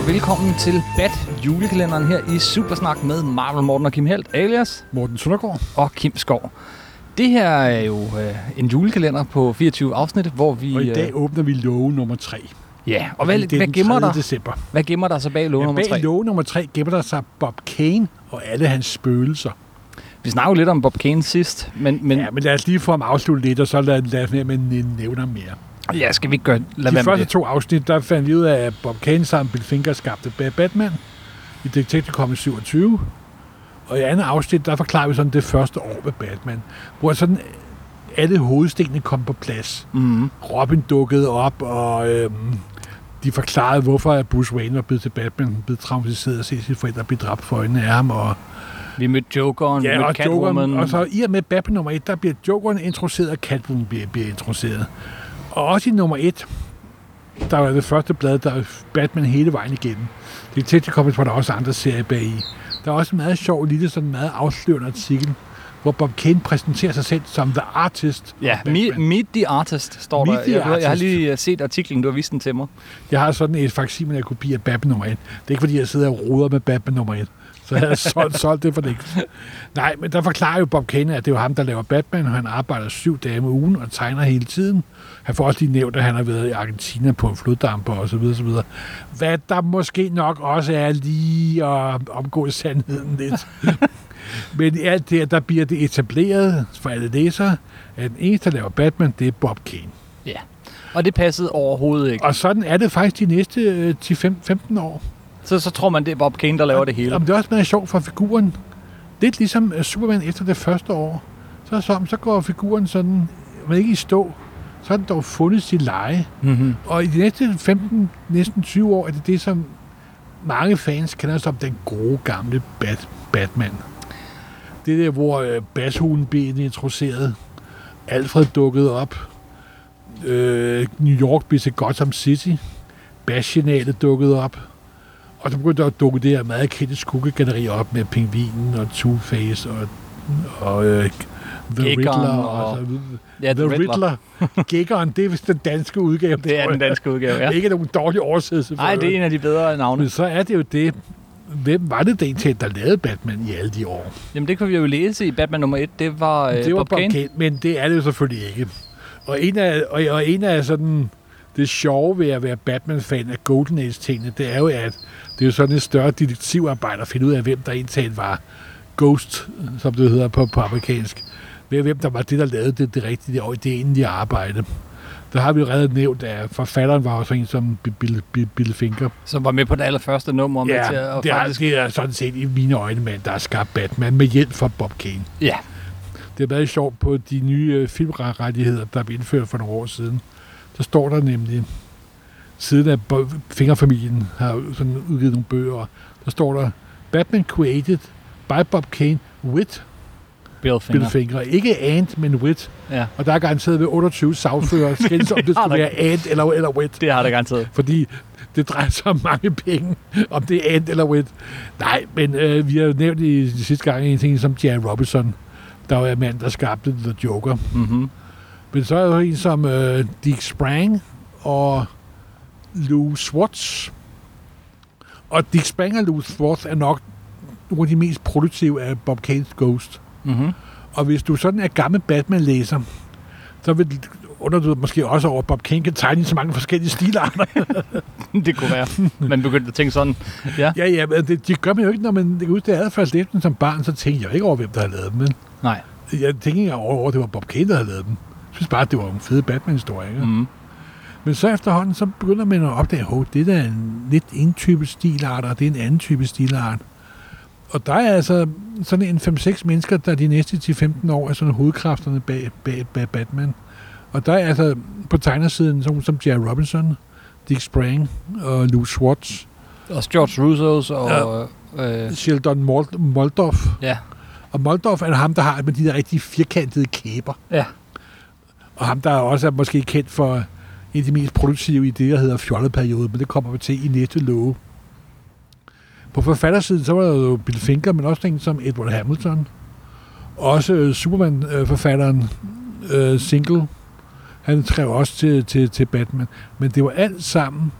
og velkommen til Bat julekalenderen her i Supersnak med Marvel Morten og Kim Helt, alias Morten Søndergaard. og Kim Skov. Det her er jo øh, en julekalender på 24 afsnit, hvor vi... Og i dag øh, åbner vi låge nummer 3. ja, og hvad, det hvad, gemmer 3. der, december. hvad gemmer der så bag låge Ja, nummer bag 3? låge nummer 3 gemmer der sig Bob Kane og alle hans spøgelser. Vi snakkede lidt om Bob Kane sidst, men, men ja, men lad os lige få ham afsluttet lidt, og så lad, lad os nævne mere. Ja, skal vi ikke gøre... Lad De første det. to afsnit, der fandt vi ud af, at Bob Kane sammen Bill Finger skabte Ba- Batman i Detective Comics 27. Og i andet afsnit, der forklarer vi sådan det første år med Batman, hvor sådan alle hovedstenene kom på plads. Mm-hmm. Robin dukkede op, og øhm, de forklarede, hvorfor at Bruce Wayne var blevet til Batman, blevet traumatiseret og se sine forældre blive dræbt for øjnene af ham. Og, Vi mødte Jokeren, vi ja, mødte og, Catwoman. Jokeren, og så i og med Batman nummer 1, der bliver Jokeren introduceret, og Catwoman bliver, bliver introduceret. Og også i nummer 1, der var det første blad, der er Batman hele vejen igennem. Detective Comics var der også andre serier bag i. Der er også en meget sjov, lille, sådan meget afslørende artikel, hvor Bob Kane præsenterer sig selv som The Artist. Ja, meet, the Artist står Meet der. the Jeg, jeg har Artist. lige øh, set artiklen, du har vist den til mig. Jeg har sådan et faksimile af kopi af Batman nummer 1. Det er ikke, fordi jeg sidder og roder med Batman nummer 1. Så jeg har solgt, solgt det for det. Nej, men der forklarer jo Bob Kane, at det er jo ham, der laver Batman, og han arbejder syv dage om ugen og tegner hele tiden. Han får også lige nævnt, at han har været i Argentina på en floddamper og så videre, så videre. Hvad der måske nok også er lige at omgå sandheden lidt. men i alt det der bliver det etableret for alle læsere, at den eneste, der laver Batman, det er Bob Kane. Ja. Og det passede overhovedet ikke. Og sådan er det faktisk de næste øh, 10-15 år. Så, så tror man, det er Bob Kane, der laver det hele. Jamen, det er også meget sjovt for figuren. Lidt ligesom øh, Superman efter det første år. Så, det som, så går figuren sådan, men ikke i stå. Så har den dog fundet sit leje. Mm-hmm. Og i de næste 15, næsten 20 år, er det det, som mange fans kender som den gode gamle Bat- Batman. Det der, hvor øh, Bathulen blev introduceret. Alfred dukkede op. Øh, New York blev til Gotham City. Bat-signalet dukkede op. Og så begyndte der at dukke det her meget kendte skuggegalleri op med Pingvinen og Two-Face og, og øh, The Giggeren Riddler. og- Og, Ja, The Riddler. Giggeren, det er vist den danske udgave. Det er den danske udgave, ja. Ikke nogen dårlig oversættelse. Nej, det er en af de bedre navne. Men så er det jo det, hvem var det egentlig, der lavede Batman i alle de år? Jamen, det kan vi jo læse i Batman nummer 1. Det var, øh, det var Bob, Kane. Kane, men det er det jo selvfølgelig ikke. Og en af, og, og en af sådan, det sjove ved at være Batman-fan af Golden Age-tingene, det er jo, at det er jo sådan et større detektivarbejde at finde ud af, hvem der egentlig var Ghost, som det hedder på, på amerikansk. Hvem der var det, der lavede det, det rigtige og det egentlige arbejde. Der har vi jo reddet nævnt, at forfatteren var også en som Bill, Bill, Bill Finger. Som var med på det allerførste nummer. Med til Ja, at det er, faktisk... det er sådan set i mine øjne, mand, der har skabt Batman med hjælp fra Bob Kane. Ja, Det har været sjovt på de nye øh, filmrettigheder, der blev indført for nogle år siden. Så står der nemlig, siden Bo- Fingerfamilien har sådan udgivet nogle bøger, der står der, Batman created by Bob Kane with Bill Finger. Bill Finger. Ikke and, men with. Ja, Og der er garanteret ved 28 sagfører skændes, om det skulle der. være and eller, eller with. det har det garanteret. Fordi det drejer sig om mange penge, om det er and eller with. Nej, men øh, vi har jo nævnt i de sidste gange en ting som Jerry Robinson, der var mand, der skabte The Joker. Mm-hmm. Men så er der jo en som øh, Dick Sprang og Lou Schwartz. Og Dick Sprang og Lou Schwartz er nok nogle af de mest produktive af Bob Kanes Ghost. Mm-hmm. Og hvis du sådan er gammel Batman-læser, så vil undrer du måske også over, at Bob Kane kan tegne så mange forskellige stilarter. det kunne være. Man begyndte at tænke sådan. Ja. ja, ja, men det, det gør man jo ikke, når man det først læst dem som barn, så tænkte jeg ikke over, hvem der havde lavet dem. Men Nej. jeg tænkte ikke over, at det var Bob Kane, der havde lavet dem. Jeg synes bare, at det var en fed Batman-historie. Ikke? Mm. Men så efterhånden, så begynder man at opdage, at det der er en lidt en type stilart, og det er en anden type stilart. Og der er altså sådan en 5-6 mennesker, der de næste 10-15 år er sådan hovedkræfterne bag, bag, bag Batman. Og der er altså på tegnersiden sådan som Jerry Robinson, Dick Sprang og Lou Schwartz, Og George Russos og... Øh, Sheldon Mol- Moldoff. ja. Og Moldoff er ham, der har med de der rigtig firkantede kæber. Ja. Og ham, der også er måske kendt for en af de mest produktive i det, der hedder fjolletperiode, men det kommer vi til i næste love. På forfattersiden, så var der jo Bill Finger, men også en som Edward Hamilton. Også øh, Superman-forfatteren øh, Single. Han skrev også til, til, til Batman. Men det var alt sammen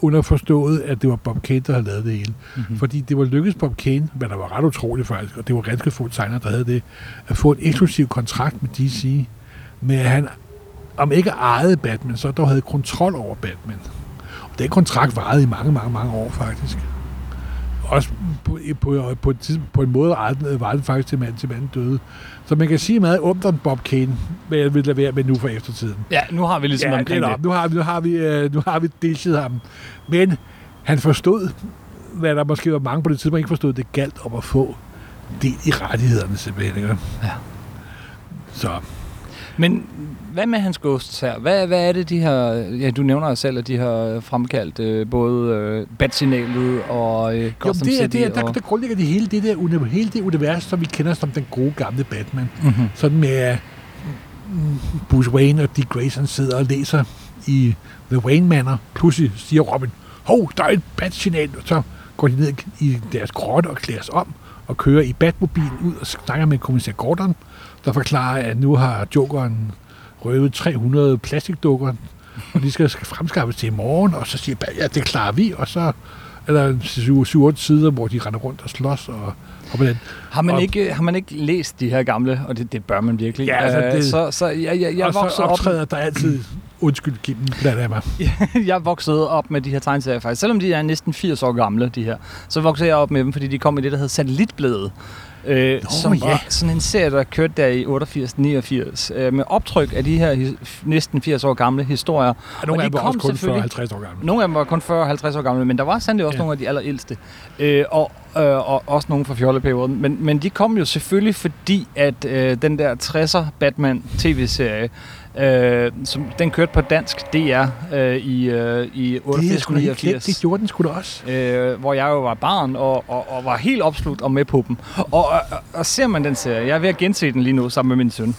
underforstået, at det var Bob Kane, der havde lavet det hele. Mm-hmm. Fordi det var lykkedes Bob Kane, hvad der var ret utroligt faktisk, og det var ganske få tegnere, der havde det, at få en eksklusiv kontrakt med DC, med at han om ikke ejede Batman, så dog havde kontrol over Batman. Og den kontrakt varede i mange, mange, mange år faktisk. Også på, på, på, et tidspunkt- på en måde var det faktisk til mand til mand døde. Så man kan sige meget ondt om Bob Kane, men jeg vil lade være med nu for eftertiden. Ja, nu har vi ligesom Ja, omkring det det. Nu har vi, nu har vi, øh, nu har vi dishet ham. Men han forstod, hvad der måske var mange på det tidspunkt ikke forstod, det galt om at få del i rettighederne simpelthen. Ikke? Ja. Så Men hvad med hans ghosts her? Hvad, hvad er det, de her... Ja, du nævner selv, at de har fremkaldt øh, både øh, Bat-signalet og øh, Gotham det er, City. det er, der, og... der grundlægger det hele det der hele det univers, som vi kender som den gode gamle Batman. Mm-hmm. Sådan med mm, Bruce Wayne og Dick Grayson sidder og læser i The Wayne Manor. Pludselig siger Robin, hov, der er et bat-signal. Og så går de ned i deres grotte og klæder sig om og kører i Batmobilen ud og snakker med kommissær Gordon, der forklarer, at nu har Jokeren røvet 300 plastikdukker, og de skal fremskaffes til i morgen, og så siger Bat, ja, det klarer vi, og så er der 7-8 sider, hvor de render rundt og slås, og, og på den. Har man, Og- ikke, har man ikke læst de her gamle, og det, det bør man virkelig. Ja, altså, Øh, det- så, så jeg, jeg, jeg, og så voksede op, optræder der altid, undskyld, Kim, lad det mig. jeg voksede op med de her tegneserier faktisk. Selvom de er næsten 80 år gamle, de her, så voksede jeg op med dem, fordi de kom i det, der hed Satellitbladet. Øh, Nå, som ja. var sådan en serie, der kørte der i 88-89, øh, med optryk af de her his- næsten 80 år gamle historier. Og nogle de af dem var også kun selvfølgelig- 40-50 år gamle. Nogle af dem var kun 40-50 år gamle, men der var sandelig også Ja. ja. nogle af de allerældste. Øh, og, øh, og også nogle fra fjolleperioden. Men, men de kom jo selvfølgelig, fordi at øh, den der 60'er Batman tv-serie, øh, som, den kørte på dansk DR øh, i, øh, i Det er 88-89 det gjorde den sgu da også. øh, hvor jeg jo var barn og, og, og var helt opslugt og med på dem. Og, og, og, ser man den serie, jeg er ved at gense den lige nu sammen med min søn,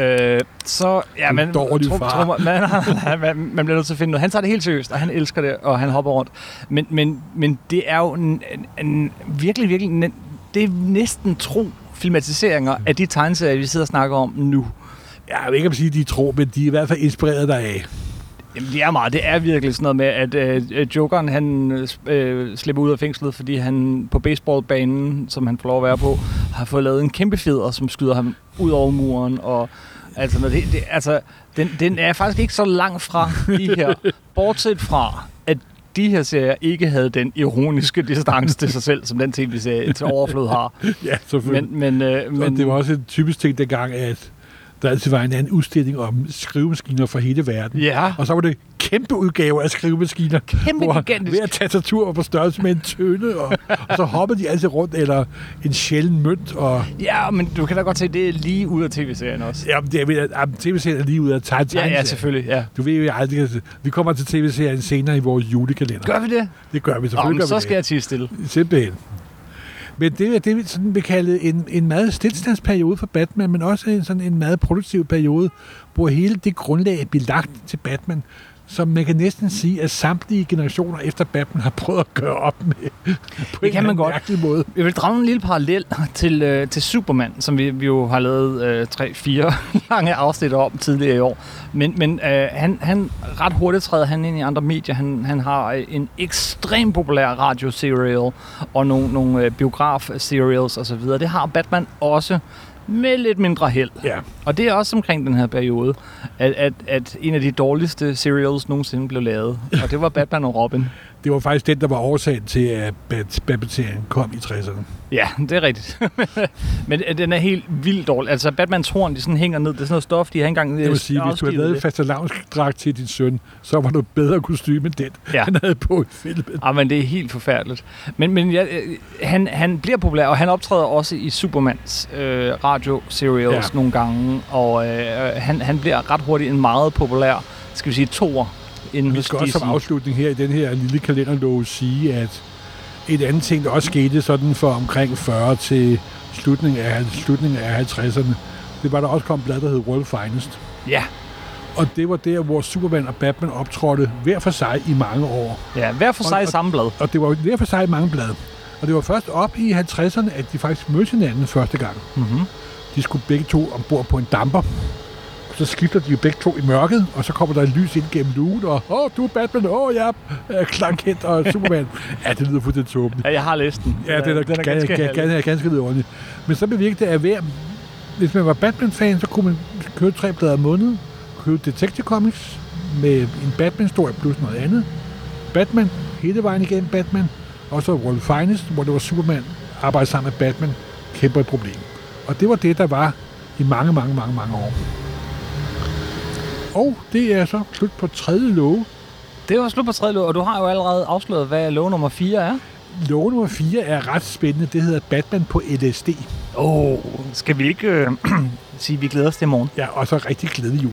øh, så ja, man, dårlig tro, far. tro, man, man, man bliver nødt til at finde noget. Han tager det helt seriøst, og han elsker det, og han hopper rundt. Men, men, men det er jo en, en, en virkelig, virkelig, næ- det er næsten tro filmatiseringer af de tegneserier, vi sidder og snakker om nu. Jeg vil ikke om sige, at de tror, men de er i hvert fald inspireret deraf. Jamen, det er meget. Det er virkelig sådan noget med, at øh, Jokeren han øh, slipper ud af fængslet, fordi han på baseballbanen, som han får lov at være på, har fået lavet en kæmpe fjeder, som skyder ham ud over muren. Og, altså, når det, det, altså den, den er faktisk ikke så langt fra de her, bortset fra, at de her serier ikke havde den ironiske distance til sig selv, som den tv-serie til overflod har. Ja, selvfølgelig. Men, men, øh, Men men det var også en typisk ting dengang, at der altid var en anden udstilling om skrivemaskiner fra hele verden. ja, Og så var det kæmpe udgaver af skrivemaskiner, kæmpe hvor gigantisk. hver tastatur var på størrelse med en tønde, og, og så hoppede de altid rundt, eller en sjælden mønt, og Ja, men du kan da godt se, det er lige ud af tv-serien også. ja, det er, jamen, tv-serien er lige ud af tegn. Ja, ja, selvfølgelig. Ja. Du ved jo aldrig, vi kommer til tv-serien senere i vores julekalender. Gør vi det? Det gør vi Om, selvfølgelig. vi så skal jeg tige stille. Simpelthen. Men det er det, vi sådan vil kalde en, en meget stillstandsperiode for Batman, men også en, sådan en meget produktiv periode, hvor hele det grundlag bliver lagt til Batman, som man kan næsten sige, at samtlige generationer efter Batman har prøvet at gøre op med. På en kan man godt. måde. Jeg vil drage en lille parallel til, øh, til Superman, som vi, vi jo har lavet øh, tre-fire lange afsnit om tidligere i år. Men, men øh, han, han ret hurtigt træder han ind i andre medier. Han, han har øh, en ekstremt populær radioserial og nogle, nogle øh, biograf-serials osv. Det har Batman også med lidt mindre held. Ja, Og det er også omkring den her periode, at, at, at en af de dårligste serials nogensinde blev lavet. Og det var Batman og Robin. det var faktisk den, der var årsagen til, at Bat- Batman kom i 60'erne. Ja, det er rigtigt. Men øh, den er helt vildt dårlig. Altså, Batmans horn, de sådan hænger ned. Det er sådan noget stof, de har engang øh, Jeg vil sige, hvis du havde lavet en fastelavnsdragt til din søn, så var du bedre kostume end den, Ja. han havde på i filmen. Ja, men det er helt forfærdeligt. Men, men ja, øh, han, han bliver populær, og han optræder også i Supermans øh, radio-serials ja. nogle gange. Og øh, han, han bliver ret hurtigt en meget populær, skal vi sige, toer Vi hos skal også som afslutning her i den her lille kalenderlov sige, at et andet ting, der også skete sådan for omkring 40 til slutningen af, slutningen af 50'erne, det var, der også kom et blad, der hed World Finest. Ja, Og det var der, hvor Superman og Batman optrådte hver for sig i mange år. ja, hver for Og- sig i og- samme blad. Og det var hver for sig i mange blade. Og det var først op i 50'erne, at de faktisk mødte hinanden første gang. Mm-hmm. De skulle begge to ombord på en damper. Så skifter de jo begge to i mørket, og så kommer der et lys ind gennem lugen, og åh, oh, du er Batman, åh, oh, jeg er Clark Kent og Superman. ja, det lyder fuldstændig tåbeligt. Ja, jeg har læst den. Ja, det er, den er ganske, ganske ganske, vidunderligt. Men så bevirkede det at hver... Hvis man var Batman-fan, så kunne man købe tre blader om måneden, købe Detective Comics med en Batman-historie plus noget andet. Batman, hele vejen igennem Batman, og så World Finest, hvor det var Superman, arbejde sammen med Batman, kæmper et problem. Og det var det, der var i mange, mange, mange, mange år. Og det er så slut på tredje love. Det var slut på tredje lov, og du har jo allerede afsløret, hvad lov nummer 4 er. Love nummer 4 er ret spændende. Det hedder Batman på LSD. Åh, oh, skal vi ikke øh, sige, at vi glæder os til i morgen? Ja, og så rigtig glædelig jul.